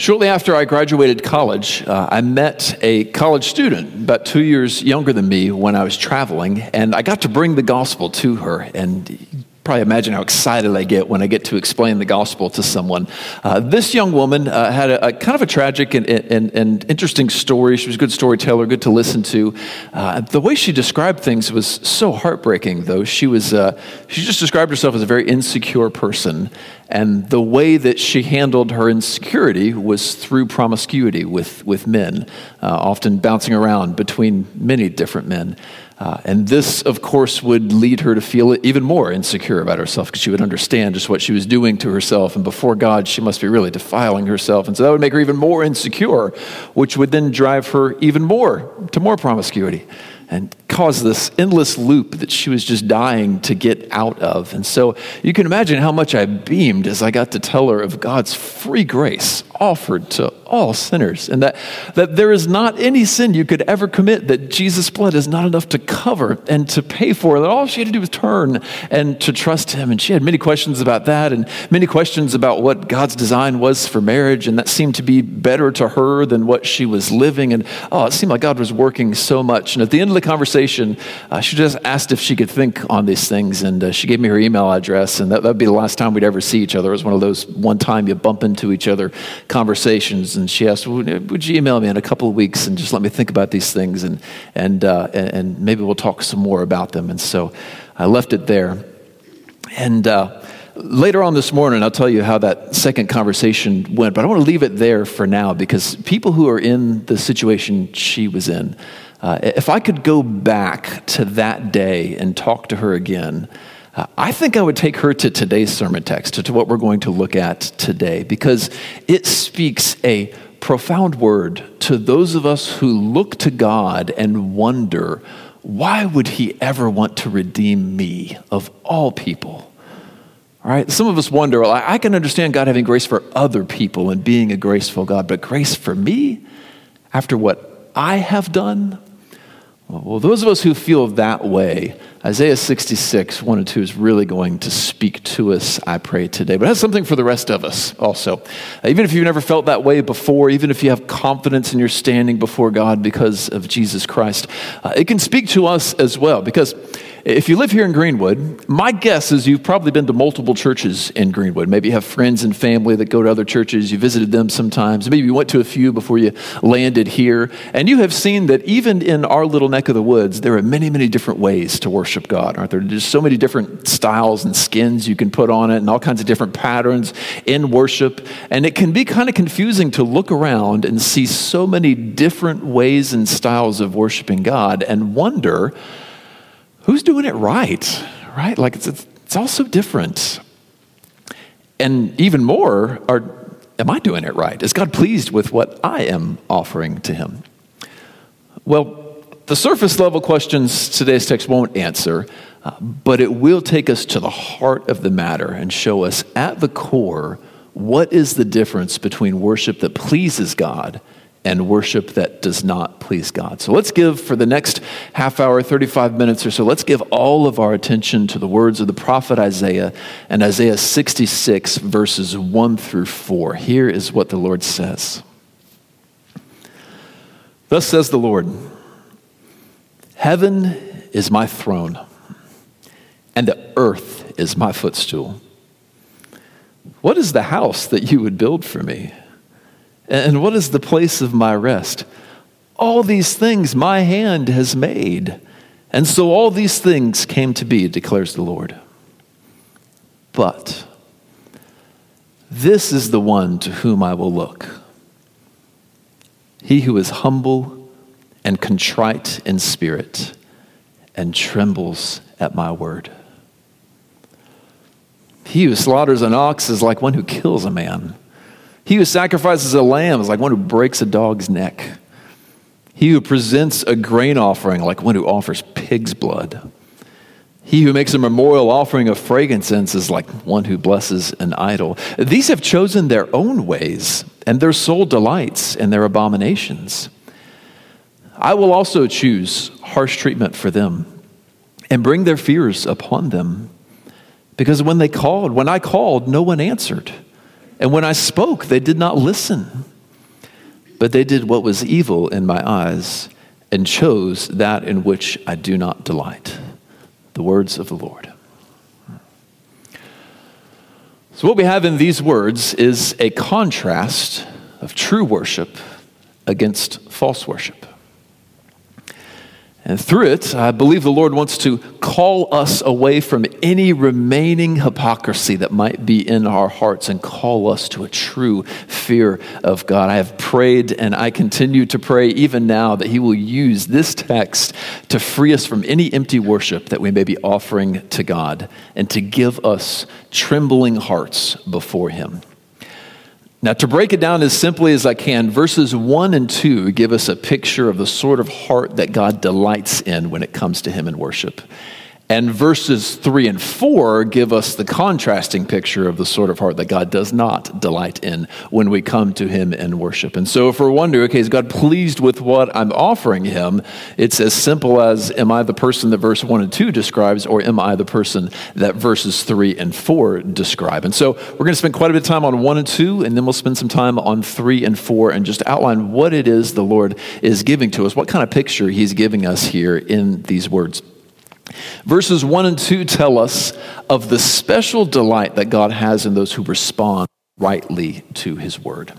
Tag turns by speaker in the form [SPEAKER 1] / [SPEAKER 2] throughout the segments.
[SPEAKER 1] Shortly after I graduated college, uh, I met a college student about two years younger than me when I was traveling, and I got to bring the gospel to her. And probably imagine how excited I get when I get to explain the gospel to someone. Uh, this young woman uh, had a, a, kind of a tragic and, and, and, interesting story. She was a good storyteller, good to listen to. Uh, the way she described things was so heartbreaking, though. She was uh, she just described herself as a very insecure person, and the way that she handled her insecurity was through promiscuity with with men, uh, often bouncing around between many different men. Uh, and this, of course, would lead her to feel even more insecure about herself because she would understand just what she was doing to herself. And before God, she must be really defiling herself. And so that would make her even more insecure, which would then drive her even more to more promiscuity and cause this endless loop that she was just dying to get out of. And so you can imagine how much I beamed as I got to tell her of God's free grace offered to all sinners, and that, that there is not any sin you could ever commit that Jesus' blood is not enough to cover and to pay for. That all she had to do was turn and to trust Him. And she had many questions about that, and many questions about what God's design was for marriage, and that seemed to be better to her than what she was living. And oh, it seemed like God was working so much. And at the end of the conversation, uh, she just asked if she could think on these things, and uh, she gave me her email address, and that would be the last time we'd ever see each other. It was one of those one time you bump into each other conversations and she asked, Would you email me in a couple of weeks and just let me think about these things and, and, uh, and maybe we'll talk some more about them? And so I left it there. And uh, later on this morning, I'll tell you how that second conversation went, but I want to leave it there for now because people who are in the situation she was in, uh, if I could go back to that day and talk to her again, uh, I think I would take her to today's sermon text, to, to what we're going to look at today, because it speaks a profound word to those of us who look to God and wonder, why would He ever want to redeem me of all people? All right, some of us wonder, well, I can understand God having grace for other people and being a graceful God, but grace for me after what I have done? Well, those of us who feel that way, Isaiah 66, 1 and 2 is really going to speak to us, I pray, today. But it has something for the rest of us also. Even if you've never felt that way before, even if you have confidence in your standing before God because of Jesus Christ, uh, it can speak to us as well. Because if you live here in Greenwood, my guess is you've probably been to multiple churches in Greenwood. Maybe you have friends and family that go to other churches. You visited them sometimes. Maybe you went to a few before you landed here. And you have seen that even in our little neck of the woods, there are many, many different ways to worship God, aren't there? There's so many different styles and skins you can put on it and all kinds of different patterns in worship. And it can be kind of confusing to look around and see so many different ways and styles of worshiping God and wonder who's doing it right, right? Like it's, it's all so different. And even more, are, am I doing it right? Is God pleased with what I am offering to Him? Well, the surface level questions today's text won't answer, uh, but it will take us to the heart of the matter and show us at the core what is the difference between worship that pleases God and worship that does not please God. So let's give for the next half hour, 35 minutes or so, let's give all of our attention to the words of the prophet Isaiah and Isaiah 66, verses 1 through 4. Here is what the Lord says Thus says the Lord Heaven is my throne, and the earth is my footstool. What is the house that you would build for me? And what is the place of my rest? All these things my hand has made. And so all these things came to be, declares the Lord. But this is the one to whom I will look. He who is humble and contrite in spirit and trembles at my word. He who slaughters an ox is like one who kills a man. He who sacrifices a lamb is like one who breaks a dog's neck. He who presents a grain offering like one who offers pig's blood. He who makes a memorial offering of frankincense is like one who blesses an idol. These have chosen their own ways, and their soul delights in their abominations. I will also choose harsh treatment for them and bring their fears upon them. Because when they called, when I called, no one answered. And when I spoke, they did not listen. but they did what was evil in my eyes and chose that in which I do not delight. The words of the Lord. So, what we have in these words is a contrast of true worship against false worship. And through it, I believe the Lord wants to call us away from any remaining hypocrisy that might be in our hearts and call us to a true fear of God. I have prayed and I continue to pray even now that He will use this text to free us from any empty worship that we may be offering to God and to give us trembling hearts before Him. Now, to break it down as simply as I can, verses 1 and 2 give us a picture of the sort of heart that God delights in when it comes to Him in worship. And verses 3 and 4 give us the contrasting picture of the sort of heart that God does not delight in when we come to Him in worship. And so, if we're wondering, okay, is God pleased with what I'm offering Him? It's as simple as Am I the person that verse 1 and 2 describes, or am I the person that verses 3 and 4 describe? And so, we're going to spend quite a bit of time on 1 and 2, and then we'll spend some time on 3 and 4 and just outline what it is the Lord is giving to us, what kind of picture He's giving us here in these words. Verses 1 and 2 tell us of the special delight that God has in those who respond rightly to his word.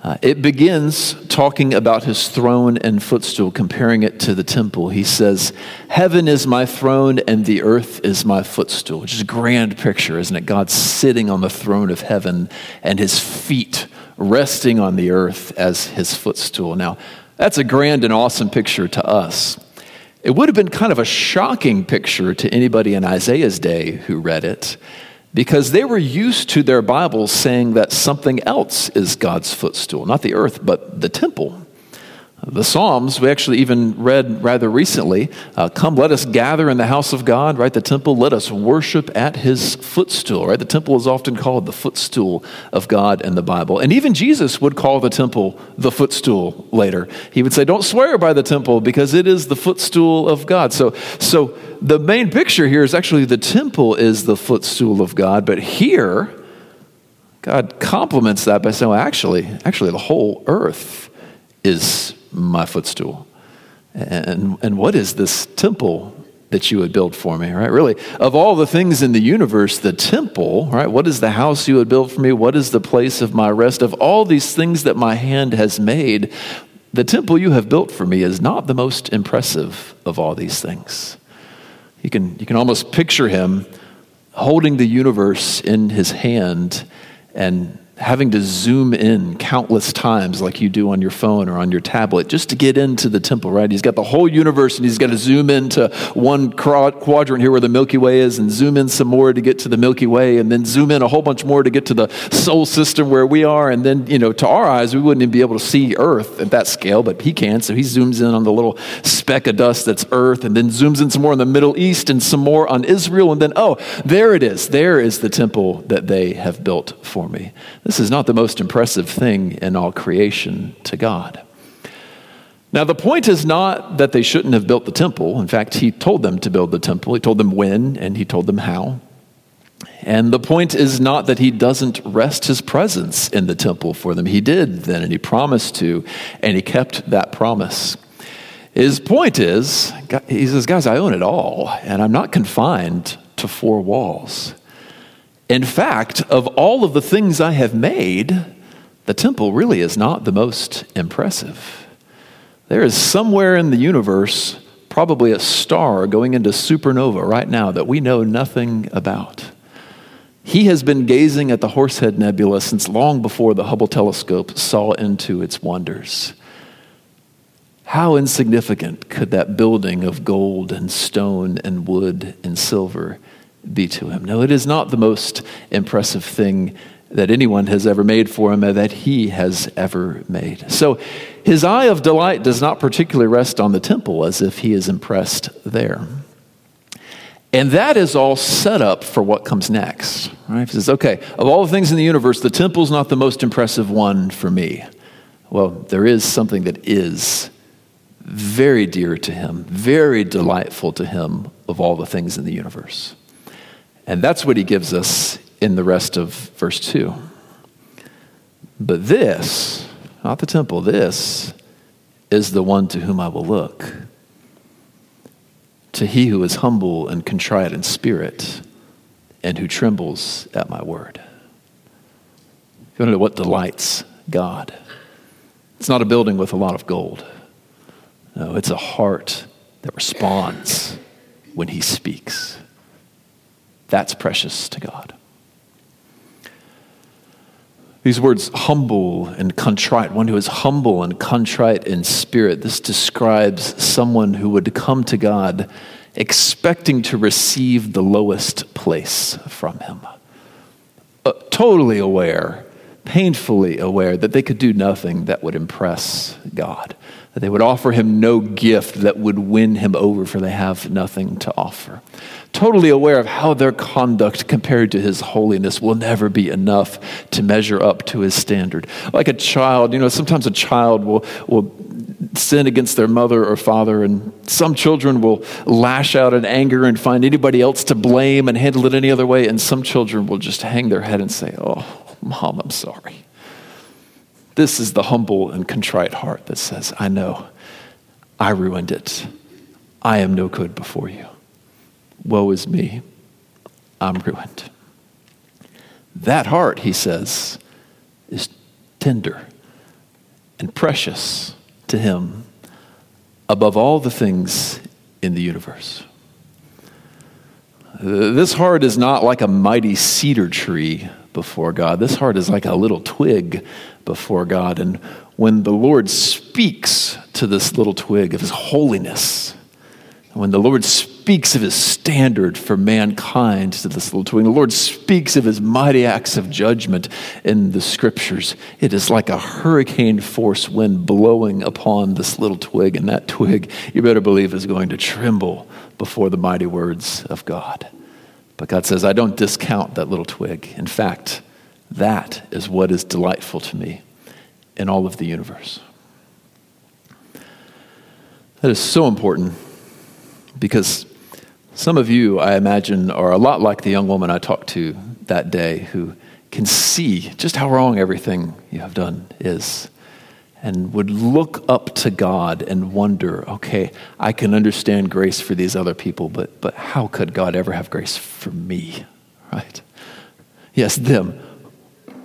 [SPEAKER 1] Uh, it begins talking about his throne and footstool, comparing it to the temple. He says, Heaven is my throne and the earth is my footstool. Which is a grand picture, isn't it? God sitting on the throne of heaven and his feet resting on the earth as his footstool. Now, that's a grand and awesome picture to us. It would have been kind of a shocking picture to anybody in Isaiah's day who read it because they were used to their Bibles saying that something else is God's footstool, not the earth, but the temple. The Psalms, we actually even read rather recently uh, Come, let us gather in the house of God, right? The temple, let us worship at his footstool, right? The temple is often called the footstool of God in the Bible. And even Jesus would call the temple the footstool later. He would say, Don't swear by the temple because it is the footstool of God. So, so the main picture here is actually the temple is the footstool of God, but here, God complements that by saying, well, actually, actually, the whole earth is my footstool. And, and what is this temple that you would build for me, right? Really, of all the things in the universe, the temple, right? What is the house you would build for me? What is the place of my rest? Of all these things that my hand has made, the temple you have built for me is not the most impressive of all these things. You can, you can almost picture him holding the universe in his hand and having to zoom in countless times like you do on your phone or on your tablet just to get into the temple, right? He's got the whole universe and he's got to zoom into one quadrant here where the Milky Way is and zoom in some more to get to the Milky Way and then zoom in a whole bunch more to get to the solar system where we are. And then, you know, to our eyes, we wouldn't even be able to see Earth at that scale, but he can. So he zooms in on the little speck of dust that's Earth and then zooms in some more on the Middle East and some more on Israel. And then, oh, there it is. There is the temple that they have built for me. This is not the most impressive thing in all creation to God. Now, the point is not that they shouldn't have built the temple. In fact, he told them to build the temple. He told them when and he told them how. And the point is not that he doesn't rest his presence in the temple for them. He did then, and he promised to, and he kept that promise. His point is, he says, guys, I own it all, and I'm not confined to four walls. In fact, of all of the things I have made, the temple really is not the most impressive. There is somewhere in the universe, probably a star going into supernova right now that we know nothing about. He has been gazing at the Horsehead Nebula since long before the Hubble telescope saw into its wonders. How insignificant could that building of gold and stone and wood and silver be to him. No, it is not the most impressive thing that anyone has ever made for him uh, that he has ever made. So his eye of delight does not particularly rest on the temple as if he is impressed there. And that is all set up for what comes next. Right? He says, okay, of all the things in the universe, the temple's not the most impressive one for me. Well, there is something that is very dear to him, very delightful to him of all the things in the universe. And that's what he gives us in the rest of verse 2. But this, not the temple. This is the one to whom I will look. To he who is humble and contrite in spirit and who trembles at my word. You want to know what delights God? It's not a building with a lot of gold. No, it's a heart that responds when he speaks. That's precious to God. These words, humble and contrite, one who is humble and contrite in spirit, this describes someone who would come to God expecting to receive the lowest place from him. Uh, totally aware, painfully aware that they could do nothing that would impress God, that they would offer him no gift that would win him over, for they have nothing to offer totally aware of how their conduct compared to his holiness will never be enough to measure up to his standard. Like a child, you know, sometimes a child will, will sin against their mother or father, and some children will lash out in anger and find anybody else to blame and handle it any other way, and some children will just hang their head and say, Oh, mom, I'm sorry. This is the humble and contrite heart that says, I know, I ruined it. I am no good before you. Woe is me, I'm ruined. That heart, he says, is tender and precious to him above all the things in the universe. This heart is not like a mighty cedar tree before God. This heart is like a little twig before God. And when the Lord speaks to this little twig of his holiness, when the Lord speaks of his standard for mankind to this little twig, the Lord speaks of his mighty acts of judgment in the scriptures, it is like a hurricane force wind blowing upon this little twig. And that twig, you better believe, is going to tremble before the mighty words of God. But God says, I don't discount that little twig. In fact, that is what is delightful to me in all of the universe. That is so important because some of you, I imagine, are a lot like the young woman I talked to that day who can see just how wrong everything you have done is and would look up to God and wonder, okay, I can understand grace for these other people, but, but how could God ever have grace for me? Right? Yes, them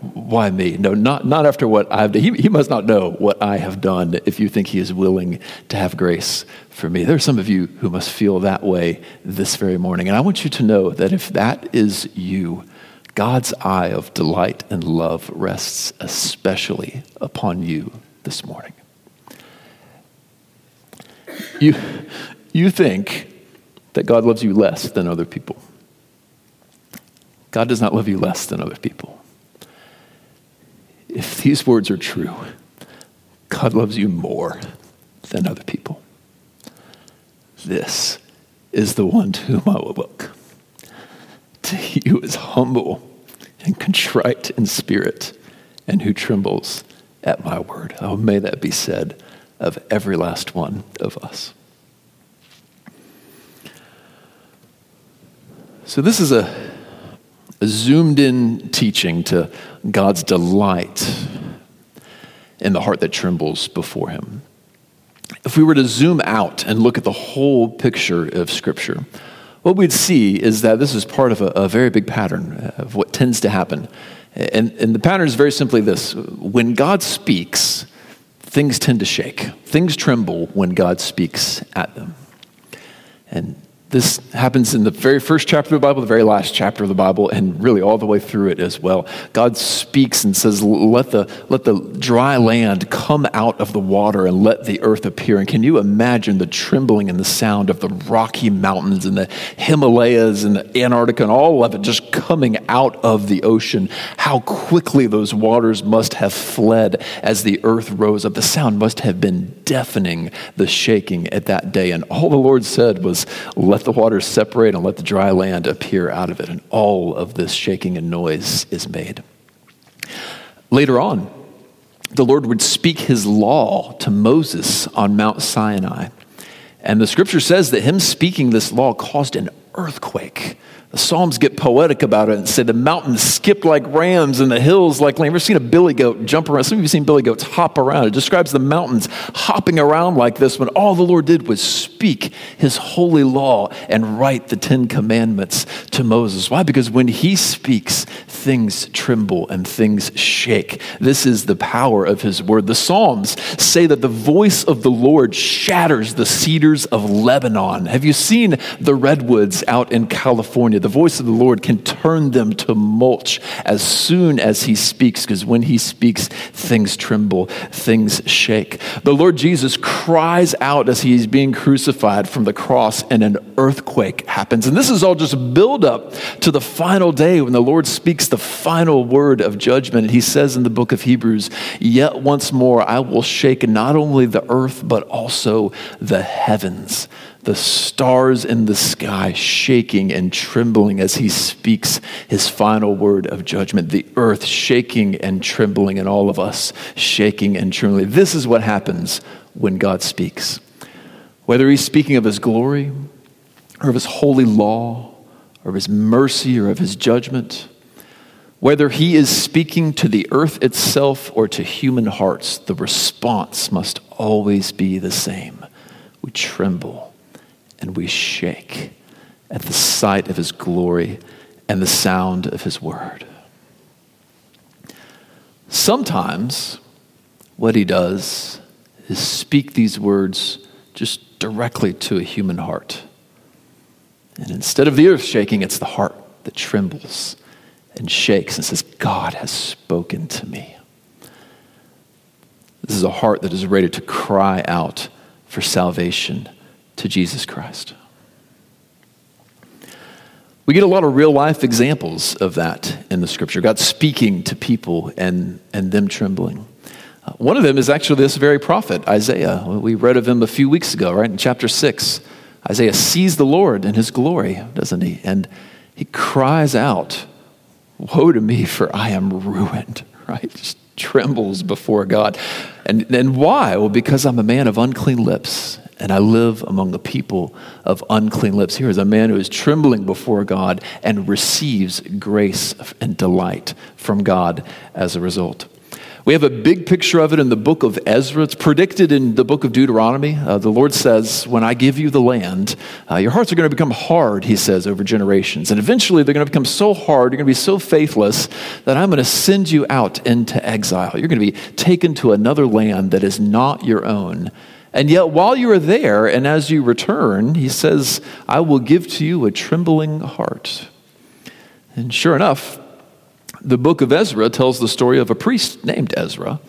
[SPEAKER 1] why me? No, not, not after what I've done. He, he must not know what I have done if you think he is willing to have grace for me. There are some of you who must feel that way this very morning. And I want you to know that if that is you, God's eye of delight and love rests especially upon you this morning. You, you think that God loves you less than other people. God does not love you less than other people if these words are true, God loves you more than other people. This is the one to whom I will look. To he who is humble and contrite in spirit and who trembles at my word. Oh, may that be said of every last one of us. So, this is a a zoomed in teaching to God's delight in the heart that trembles before Him. If we were to zoom out and look at the whole picture of Scripture, what we'd see is that this is part of a, a very big pattern of what tends to happen. And, and the pattern is very simply this when God speaks, things tend to shake, things tremble when God speaks at them. And this happens in the very first chapter of the Bible, the very last chapter of the Bible, and really all the way through it as well. God speaks and says, Let the, let the dry land come out of the water and let the earth appear. And can you imagine the trembling and the sound of the Rocky Mountains and the Himalayas and the Antarctica and all of it just coming out of the ocean? How quickly those waters must have fled as the earth rose up. The sound must have been deafening, the shaking at that day. And all the Lord said was, Let the waters separate and let the dry land appear out of it. And all of this shaking and noise is made. Later on, the Lord would speak his law to Moses on Mount Sinai. And the scripture says that him speaking this law caused an earthquake The Psalms get poetic about it and say the mountains skipped like rams and the hills like lambs. Ever seen a billy goat jump around? Some of you have seen billy goats hop around. It describes the mountains hopping around like this when all the Lord did was speak his holy law and write the Ten Commandments to Moses. Why? Because when he speaks, things tremble and things shake. This is the power of his word. The Psalms say that the voice of the Lord shatters the cedars of Lebanon. Have you seen the redwoods out in California? The voice of the Lord can turn them to mulch as soon as He speaks, because when He speaks, things tremble, things shake. The Lord Jesus cries out as He's being crucified from the cross, and an earthquake happens. And this is all just build up to the final day when the Lord speaks the final word of judgment. He says in the book of Hebrews, Yet once more I will shake not only the earth, but also the heavens the stars in the sky shaking and trembling as he speaks his final word of judgment, the earth shaking and trembling, and all of us shaking and trembling. This is what happens when God speaks. Whether he's speaking of his glory, or of his holy law, or of his mercy, or of his judgment, whether he is speaking to the earth itself or to human hearts, the response must always be the same. We tremble and we shake at the sight of his glory and the sound of his word. Sometimes what he does is speak these words just directly to a human heart. And instead of the earth shaking, it's the heart that trembles and shakes and says, God has spoken to me. This is a heart that is ready to cry out for salvation to Jesus Christ. We get a lot of real life examples of that in the scripture God speaking to people and, and them trembling. Uh, one of them is actually this very prophet, Isaiah. We read of him a few weeks ago, right? In chapter 6. Isaiah sees the Lord in his glory, doesn't he? And he cries out, Woe to me, for I am ruined, right? Just trembles before God. And, and why? Well, because I'm a man of unclean lips and I live among a people of unclean lips. Here is a man who is trembling before God and receives grace and delight from God as a result. We have a big picture of it in the book of Ezra. It's predicted in the book of Deuteronomy. Uh, the Lord says, When I give you the land, uh, your hearts are going to become hard, he says, over generations. And eventually they're going to become so hard, you're going to be so faithless, that I'm going to send you out into exile. You're going to be taken to another land that is not your own and yet, while you are there and as you return, he says, I will give to you a trembling heart. And sure enough, the book of Ezra tells the story of a priest named Ezra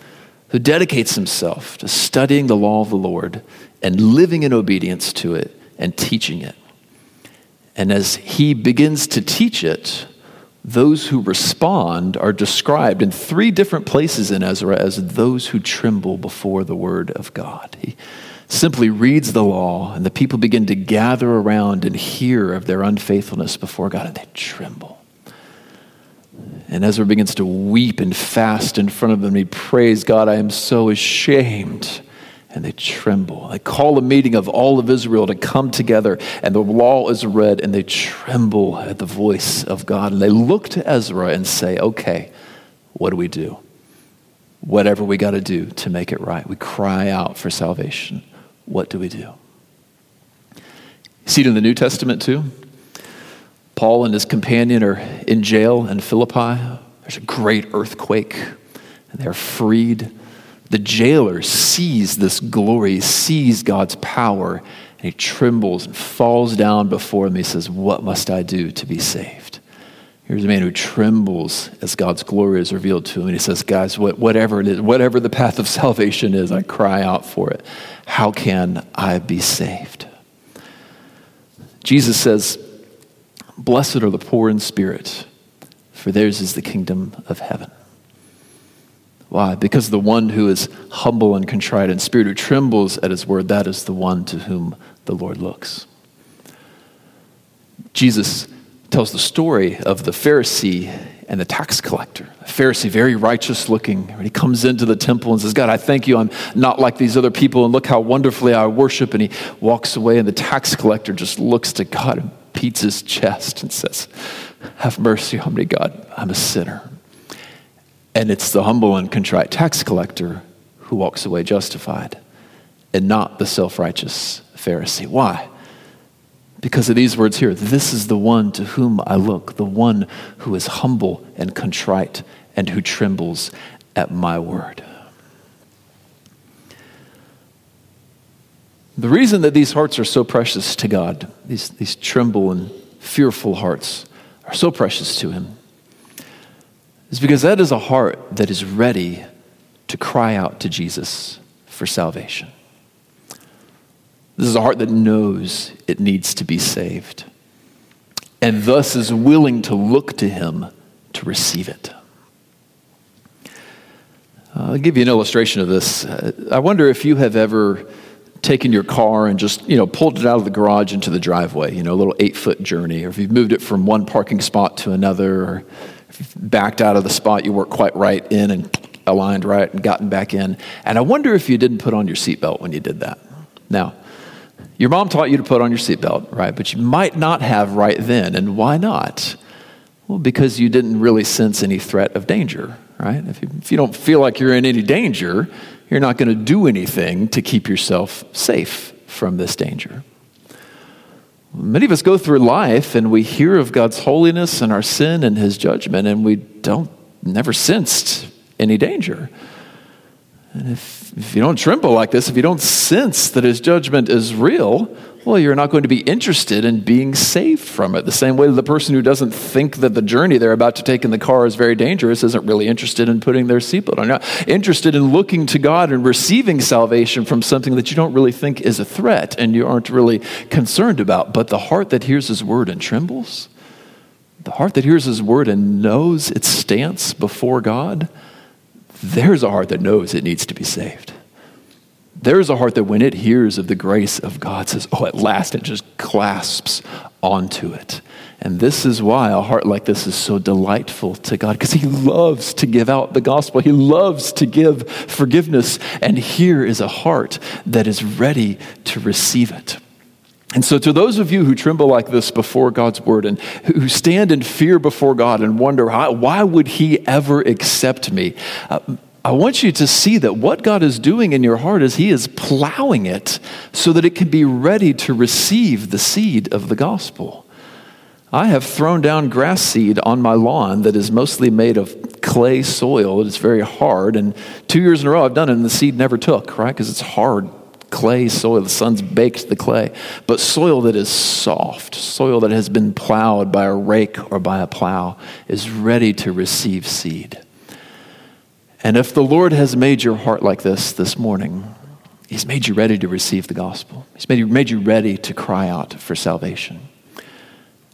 [SPEAKER 1] who dedicates himself to studying the law of the Lord and living in obedience to it and teaching it. And as he begins to teach it, those who respond are described in three different places in Ezra as those who tremble before the word of God. He simply reads the law, and the people begin to gather around and hear of their unfaithfulness before God, and they tremble. And Ezra begins to weep and fast in front of them. He prays, God, I am so ashamed and they tremble. They call a meeting of all of Israel to come together, and the law is read, and they tremble at the voice of God. And they look to Ezra and say, Okay, what do we do? Whatever we got to do to make it right. We cry out for salvation. What do we do? See it in the New Testament too. Paul and his companion are in jail in Philippi. There's a great earthquake, and they're freed the jailer sees this glory, sees God's power, and he trembles and falls down before him. He says, What must I do to be saved? Here's a man who trembles as God's glory is revealed to him. And he says, Guys, whatever it is, whatever the path of salvation is, I cry out for it. How can I be saved? Jesus says, Blessed are the poor in spirit, for theirs is the kingdom of heaven. Why? Because the one who is humble and contrite in spirit, who trembles at his word, that is the one to whom the Lord looks. Jesus tells the story of the Pharisee and the tax collector. The Pharisee, very righteous looking, he comes into the temple and says, God, I thank you. I'm not like these other people, and look how wonderfully I worship. And he walks away, and the tax collector just looks to God and beats his chest and says, Have mercy on me, God. I'm a sinner. And it's the humble and contrite tax collector who walks away justified and not the self righteous Pharisee. Why? Because of these words here this is the one to whom I look, the one who is humble and contrite and who trembles at my word. The reason that these hearts are so precious to God, these, these tremble and fearful hearts, are so precious to Him, is because that is a heart that is ready to cry out to Jesus for salvation. This is a heart that knows it needs to be saved and thus is willing to look to Him to receive it. Uh, I'll give you an illustration of this. Uh, I wonder if you have ever taken your car and just, you know, pulled it out of the garage into the driveway, you know, a little eight foot journey, or if you've moved it from one parking spot to another, or backed out of the spot you weren't quite right in and aligned right and gotten back in. And I wonder if you didn't put on your seatbelt when you did that. Now, your mom taught you to put on your seatbelt, right? But you might not have right then. And why not? Well, because you didn't really sense any threat of danger, right? If you, if you don't feel like you're in any danger, you're not going to do anything to keep yourself safe from this danger. Many of us go through life and we hear of God's holiness and our sin and his judgment, and we don't never sensed any danger. And if, if you don't tremble like this, if you don't sense that his judgment is real, well, you're not going to be interested in being saved from it. The same way the person who doesn't think that the journey they're about to take in the car is very dangerous isn't really interested in putting their seatbelt on. Not interested in looking to God and receiving salvation from something that you don't really think is a threat and you aren't really concerned about. But the heart that hears his word and trembles, the heart that hears his word and knows its stance before God, there's a heart that knows it needs to be saved. There's a heart that when it hears of the grace of God says, Oh, at last, it just clasps onto it. And this is why a heart like this is so delightful to God, because He loves to give out the gospel. He loves to give forgiveness. And here is a heart that is ready to receive it. And so, to those of you who tremble like this before God's word and who stand in fear before God and wonder, why would He ever accept me? Uh, I want you to see that what God is doing in your heart is He is plowing it so that it can be ready to receive the seed of the gospel. I have thrown down grass seed on my lawn that is mostly made of clay soil. It is very hard. And two years in a row I've done it and the seed never took, right? Because it's hard clay soil. The sun's baked the clay. But soil that is soft, soil that has been plowed by a rake or by a plow, is ready to receive seed. And if the Lord has made your heart like this this morning, He's made you ready to receive the gospel. He's made you, made you ready to cry out for salvation.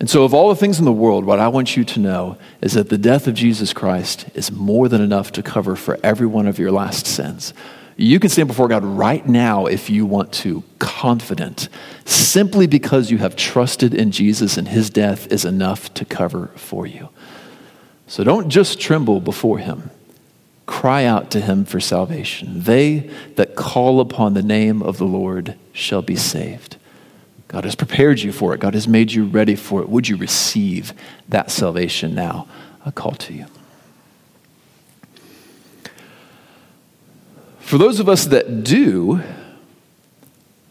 [SPEAKER 1] And so, of all the things in the world, what I want you to know is that the death of Jesus Christ is more than enough to cover for every one of your last sins. You can stand before God right now if you want to, confident, simply because you have trusted in Jesus and his death is enough to cover for you. So don't just tremble before him. Cry out to him for salvation. They that call upon the name of the Lord shall be saved. God has prepared you for it. God has made you ready for it. Would you receive that salvation now? I call to you. For those of us that do,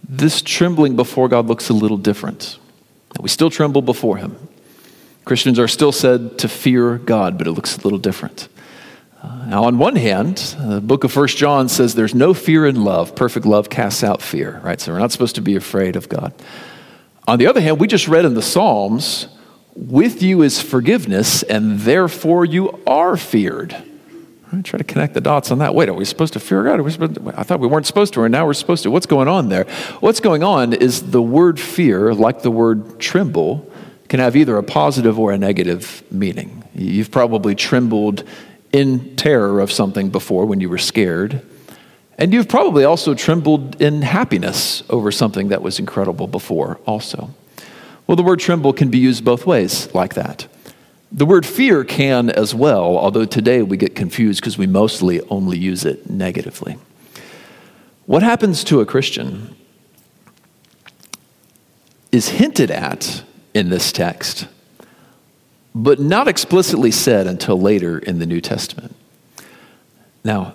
[SPEAKER 1] this trembling before God looks a little different. We still tremble before Him. Christians are still said to fear God, but it looks a little different. Uh, now, on one hand, the book of First John says there's no fear in love. Perfect love casts out fear, right? So we're not supposed to be afraid of God. On the other hand, we just read in the Psalms, with you is forgiveness, and therefore you are feared. I try to connect the dots on that. Wait, are we supposed to fear God? To, I thought we weren't supposed to, and now we're supposed to. What's going on there? What's going on is the word fear, like the word tremble, can have either a positive or a negative meaning. You've probably trembled in terror of something before when you were scared. And you've probably also trembled in happiness over something that was incredible before, also. Well, the word tremble can be used both ways, like that. The word fear can as well, although today we get confused because we mostly only use it negatively. What happens to a Christian is hinted at in this text, but not explicitly said until later in the New Testament. Now,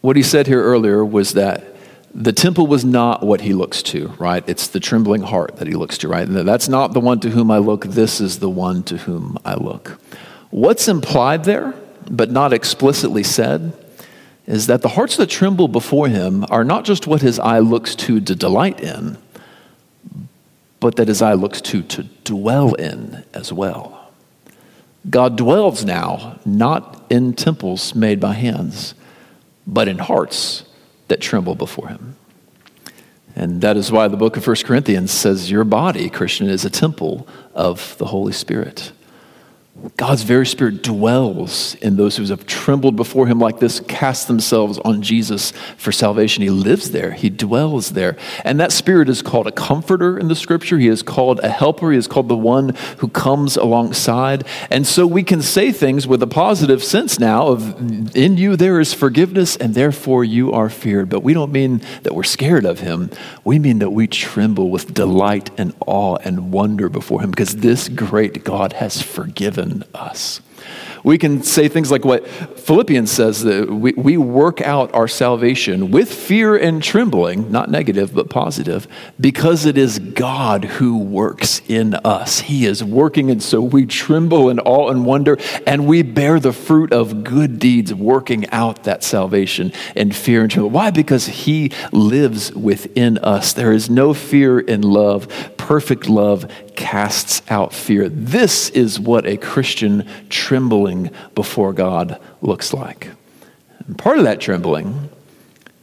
[SPEAKER 1] what he said here earlier was that the temple was not what he looks to, right? It's the trembling heart that he looks to, right? That's not the one to whom I look, this is the one to whom I look. What's implied there, but not explicitly said, is that the hearts that tremble before him are not just what his eye looks to to delight in, but that his eye looks to to dwell in as well. God dwells now not in temples made by hands, but in hearts that tremble before him. And that is why the book of 1 Corinthians says your body, Christian, is a temple of the Holy Spirit. God's very spirit dwells in those who have trembled before him like this, cast themselves on Jesus for salvation. He lives there, he dwells there. And that spirit is called a comforter in the scripture. He is called a helper. He is called the one who comes alongside. And so we can say things with a positive sense now of in you there is forgiveness and therefore you are feared. But we don't mean that we're scared of him. We mean that we tremble with delight and awe and wonder before him because this great God has forgiven us. We can say things like what Philippians says that we, we work out our salvation with fear and trembling, not negative, but positive, because it is God who works in us. He is working, and so we tremble in awe and wonder, and we bear the fruit of good deeds, working out that salvation in fear and trembling. Why? Because He lives within us. There is no fear in love. Perfect love casts out fear. This is what a Christian trembling before God looks like. And part of that trembling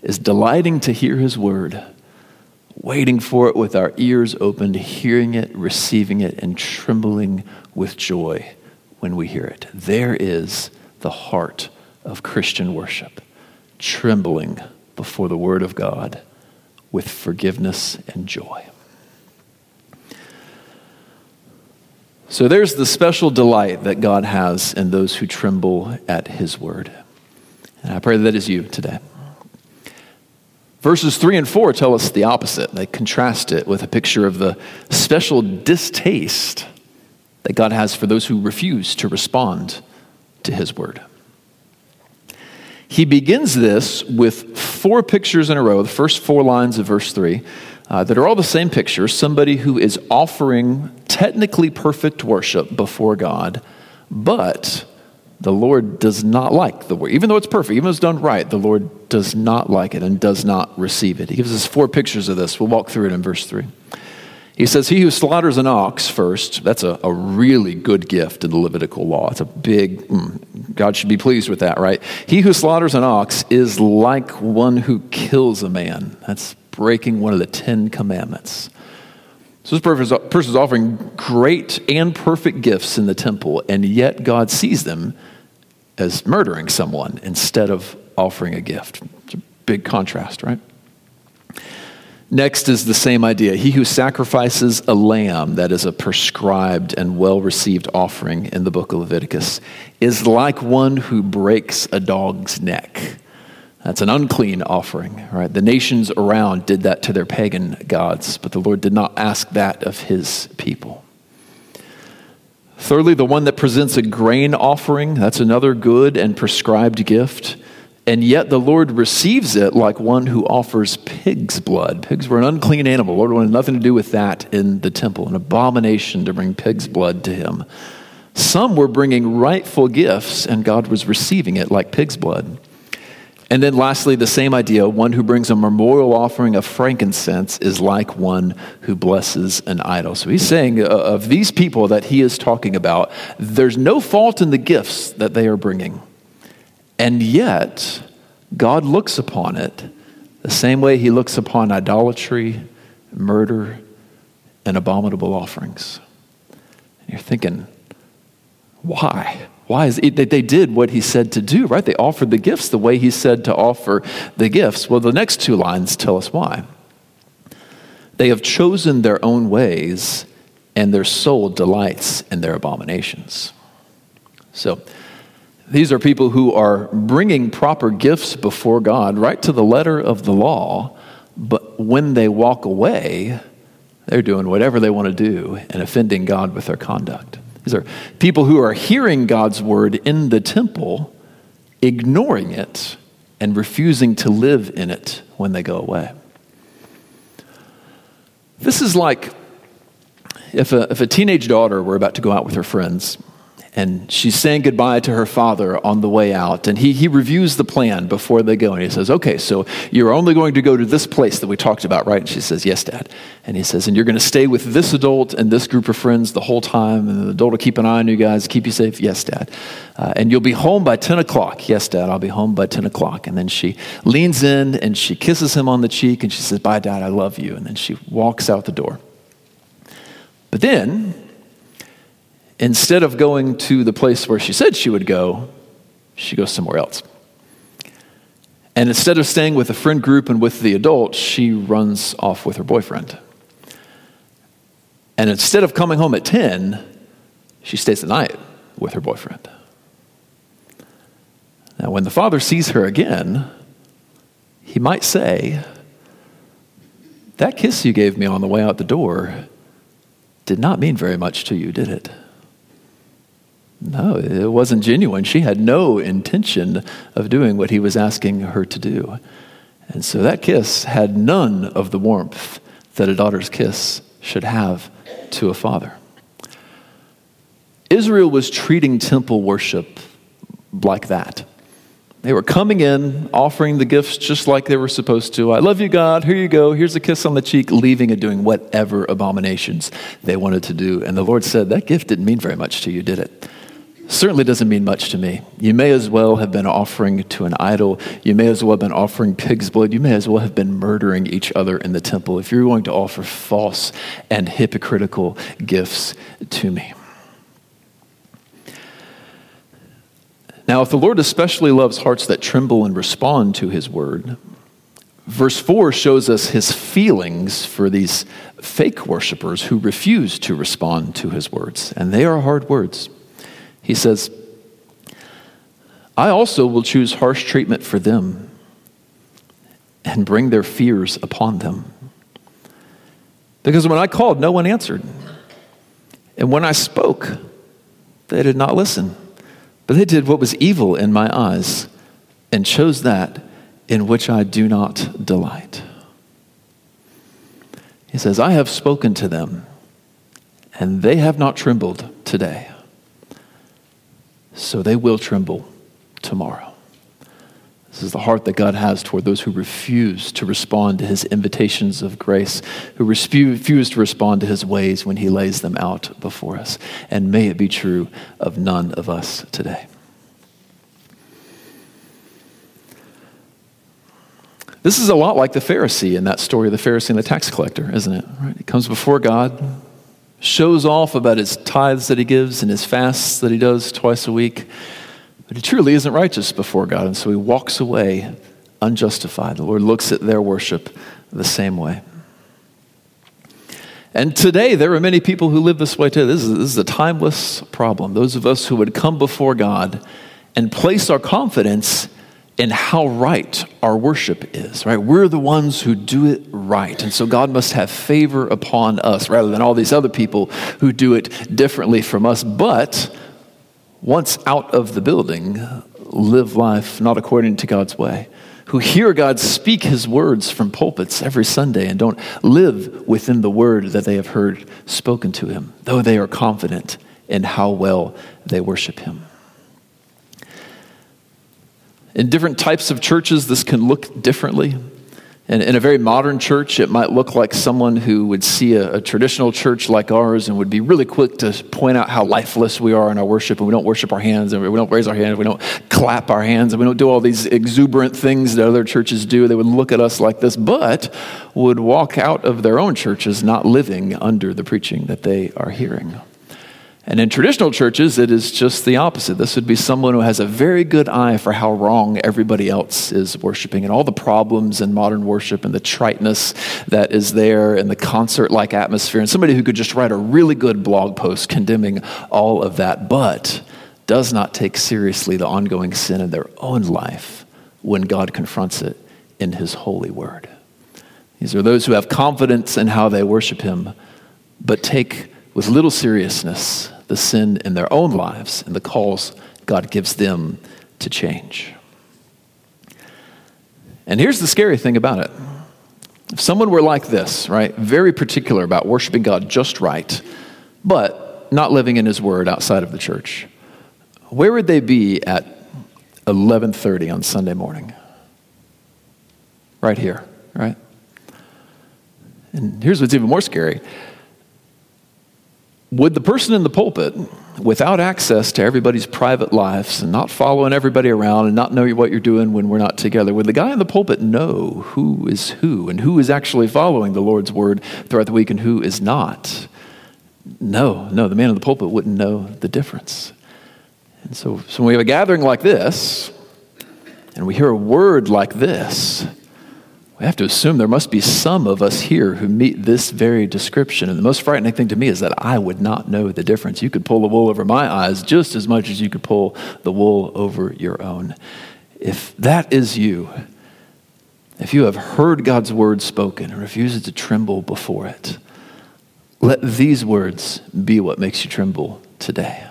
[SPEAKER 1] is delighting to hear his word, waiting for it with our ears opened, hearing it, receiving it, and trembling with joy when we hear it. There is the heart of Christian worship, trembling before the word of God with forgiveness and joy. So there's the special delight that God has in those who tremble at his word. And I pray that is you today. Verses 3 and 4 tell us the opposite. They contrast it with a picture of the special distaste that God has for those who refuse to respond to his word. He begins this with four pictures in a row, the first four lines of verse 3 uh, that are all the same picture somebody who is offering technically perfect worship before God, but the Lord does not like the word. Even though it's perfect, even though it's done right, the Lord does not like it and does not receive it. He gives us four pictures of this. We'll walk through it in verse 3. He says, He who slaughters an ox first, that's a, a really good gift in the Levitical law. It's a big, mm, God should be pleased with that, right? He who slaughters an ox is like one who kills a man. That's breaking one of the Ten Commandments. So this person is offering great and perfect gifts in the temple, and yet God sees them as murdering someone instead of offering a gift. It's a big contrast, right? Next is the same idea. He who sacrifices a lamb, that is a prescribed and well received offering in the book of Leviticus, is like one who breaks a dog's neck. That's an unclean offering, right? The nations around did that to their pagan gods, but the Lord did not ask that of his people. Thirdly, the one that presents a grain offering, that's another good and prescribed gift. And yet the Lord receives it like one who offers pig's blood. Pigs were an unclean animal. The Lord wanted nothing to do with that in the temple, an abomination to bring pig's blood to him. Some were bringing rightful gifts, and God was receiving it like pig's blood. And then lastly, the same idea one who brings a memorial offering of frankincense is like one who blesses an idol. So he's saying uh, of these people that he is talking about, there's no fault in the gifts that they are bringing. And yet, God looks upon it the same way he looks upon idolatry, murder, and abominable offerings. And you're thinking, why? Why is it that they did what he said to do, right? They offered the gifts the way he said to offer the gifts. Well, the next two lines tell us why. They have chosen their own ways, and their soul delights in their abominations. So, these are people who are bringing proper gifts before God, right to the letter of the law, but when they walk away, They're doing whatever they want to do and offending God with their conduct. These are people who are hearing God's word in the temple, ignoring it, and refusing to live in it when they go away. This is like if a, if a teenage daughter were about to go out with her friends and she's saying goodbye to her father on the way out. And he, he reviews the plan before they go. And he says, Okay, so you're only going to go to this place that we talked about, right? And she says, Yes, Dad. And he says, And you're going to stay with this adult and this group of friends the whole time. And the adult will keep an eye on you guys, keep you safe. Yes, Dad. Uh, and you'll be home by 10 o'clock. Yes, Dad, I'll be home by 10 o'clock. And then she leans in and she kisses him on the cheek and she says, Bye, Dad, I love you. And then she walks out the door. But then, instead of going to the place where she said she would go, she goes somewhere else. And instead of staying with a friend group and with the adult, she runs off with her boyfriend. And instead of coming home at 10, she stays the night with her boyfriend. Now, when the father sees her again, he might say, That kiss you gave me on the way out the door did not mean very much to you, did it? No, it wasn't genuine. She had no intention of doing what he was asking her to do. And so that kiss had none of the warmth that a daughter's kiss should have to a father. Israel was treating temple worship like that. They were coming in, offering the gifts just like they were supposed to. I love you, God. Here you go. Here's a kiss on the cheek, leaving and doing whatever abominations they wanted to do. And the Lord said, That gift didn't mean very much to you, did it? Certainly doesn't mean much to me. You may as well have been offering to an idol. You may as well have been offering pig's blood. You may as well have been murdering each other in the temple if you're going to offer false and hypocritical gifts to me. Now, if the Lord especially loves hearts that tremble and respond to his word, verse 4 shows us his feelings for these fake worshipers who refuse to respond to his words. And they are hard words. He says, I also will choose harsh treatment for them and bring their fears upon them. Because when I called, no one answered. And when I spoke, they did not listen. But they did what was evil in my eyes and chose that in which I do not delight. He says, I have spoken to them, and they have not trembled today so they will tremble tomorrow. This is the heart that God has toward those who refuse to respond to his invitations of grace, who refuse to respond to his ways when he lays them out before us. And may it be true of none of us today. This is a lot like the Pharisee in that story of the Pharisee and the tax collector, isn't it? Right? He comes before God, shows off about his tithes that he gives and his fasts that he does twice a week. But he truly isn't righteous before God, and so he walks away unjustified. The Lord looks at their worship the same way. And today, there are many people who live this way too. This is, this is a timeless problem. Those of us who would come before God and place our confidence in how right our worship is, right? We're the ones who do it right. And so God must have favor upon us rather than all these other people who do it differently from us. But once out of the building, live life not according to God's way, who hear God speak his words from pulpits every Sunday and don't live within the word that they have heard spoken to him, though they are confident in how well they worship him. In different types of churches, this can look differently. And in a very modern church, it might look like someone who would see a, a, traditional church like ours and would be really quick to point out how lifeless we are in our worship, and we don't worship our hands, and we don't raise our hands, we don't clap our hands, and we don't do all these exuberant things that other churches do. They would look at us like this, but would walk out of their own churches not living under the preaching that they are hearing. And in traditional churches, it is just the opposite. This would be someone who has a very good eye for how wrong everybody else is worshiping and all the problems in modern worship and the triteness that is there and the concert like atmosphere. And somebody who could just write a really good blog post condemning all of that, but does not take seriously the ongoing sin in their own life when God confronts it in His holy word. These are those who have confidence in how they worship Him, but take with little seriousness the sin in their own lives and the calls God gives them to change. And here's the scary thing about it. If someone were like this, right, very particular about worshiping God just right, but not living in his word outside of the church, where would they be at 11:30 on Sunday morning? Right here, right? And here's what's even more scary would the person in the pulpit, without access to everybody's private lives and not following everybody around and not know what you're doing when we're not together, would the guy in the pulpit know who is who and who is actually following the Lord's word throughout the week and who is not? No, no, the man in the pulpit wouldn't know the difference. And so, so when we have a gathering like this, and we hear a word like this, we have to assume there must be some of us here who meet this very description. And the most frightening thing to me is that I would not know the difference. You could pull the wool over my eyes just as much as you could pull the wool over your own. If that is you, if you have heard God's word spoken and refuses to tremble before it, let these words be what makes you tremble today.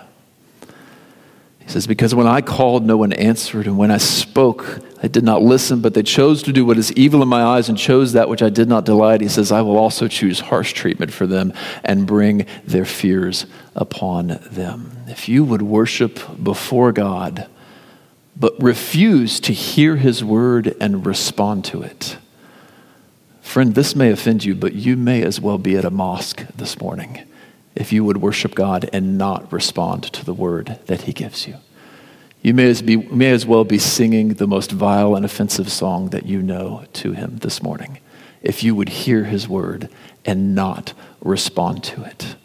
[SPEAKER 1] He says, Because when I called, no one answered, and when I spoke, I did not listen, but they chose to do what is evil in my eyes and chose that which I did not delight. He says, I will also choose harsh treatment for them and bring their fears upon them. If you would worship before God, but refuse to hear his word and respond to it, friend, this may offend you, but you may as well be at a mosque this morning if you would worship God and not respond to the word that He gives you. You may as, be, may as well be singing the most vile and offensive song that you know to Him this morning if you would hear His word and not respond to it.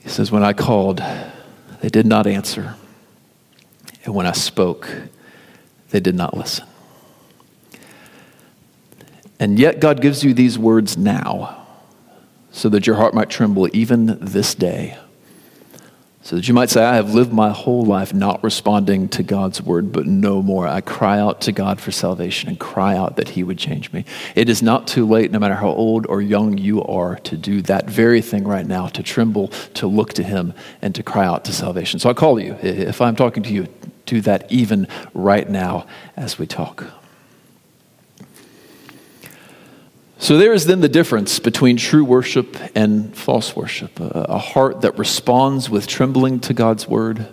[SPEAKER 1] He says, When I called, they did not answer. And when I spoke, they did not listen. And yet, God gives you these words now so that your heart might tremble even this day. So that you might say, I have lived my whole life not responding to God's word, but no more. I cry out to God for salvation and cry out that He would change me. It is not too late, no matter how old or young you are, to do that very thing right now, to tremble, to look to Him, and to cry out to salvation. So I call you, if I'm talking to you, do that even right now as we talk. So there is then the difference between true worship and false worship a heart that responds with trembling to God's word,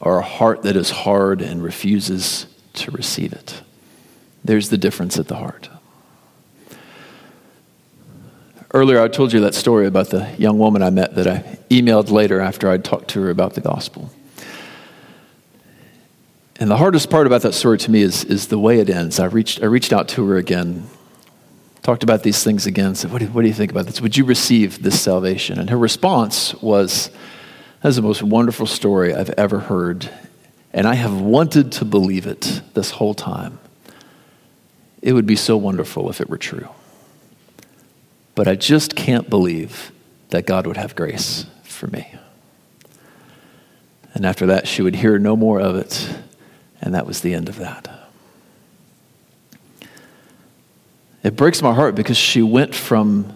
[SPEAKER 1] or a heart that is hard and refuses to receive it. There's the difference at the heart. Earlier, I told you that story about the young woman I met that I emailed later after I'd talked to her about the gospel. And the hardest part about that story to me is, is the way it ends. I reached, I reached out to her again talked about these things again, said, what do, what do you think about this? Would you receive this salvation? And her response was, That's the most wonderful story I've ever heard, and I have wanted to believe it this whole time. It would be so wonderful if it were true. But I just can't believe that God would have grace for me. And after that, she would hear no more of it, and that was the end of that. It breaks my heart because she went from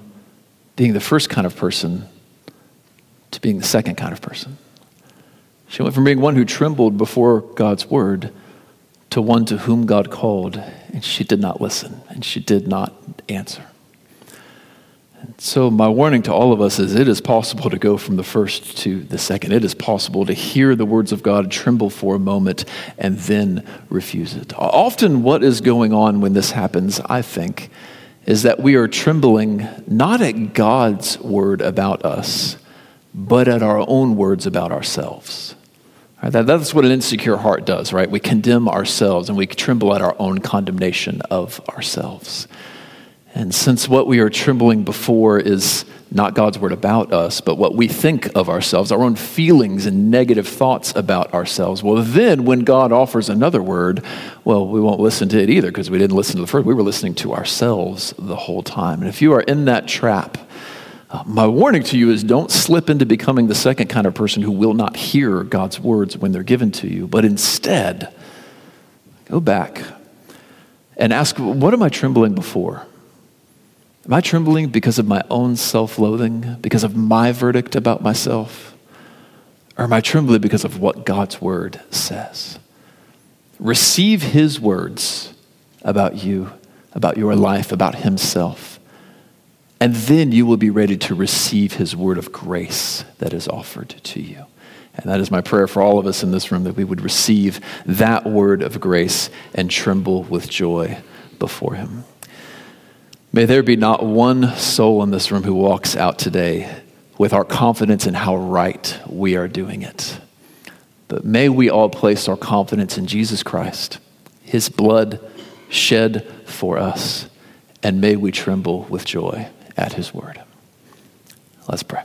[SPEAKER 1] being the first kind of person to being the second kind of person. She went from being one who trembled before God's word to one to whom God called, and she did not listen and she did not answer. So, my warning to all of us is it is possible to go from the first to the second. It is possible to hear the words of God, tremble for a moment, and then refuse it. Often, what is going on when this happens, I think, is that we are trembling not at God's word about us, but at our own words about ourselves. Right, that, that's what an insecure heart does, right? We condemn ourselves and we tremble at our own condemnation of ourselves. And since what we are trembling before is not God's word about us, but what we think of ourselves, our own feelings and negative thoughts about ourselves, well, then when God offers another word, well, we won't listen to it either because we didn't listen to the first. We were listening to ourselves the whole time. And if you are in that trap, uh, my warning to you is don't slip into becoming the second kind of person who will not hear God's words when they're given to you, but instead, go back and ask, what am I trembling before? Am I trembling because of my own self loathing, because of my verdict about myself? Or am I trembling because of what God's word says? Receive his words about you, about your life, about himself. And then you will be ready to receive his word of grace that is offered to you. And that is my prayer for all of us in this room that we would receive that word of grace and tremble with joy before him. May there be not one soul in this room who walks out today with our confidence in how right we are doing it. But may we all place our confidence in Jesus Christ, his blood shed for us, and may we tremble with joy at his word. Let's pray.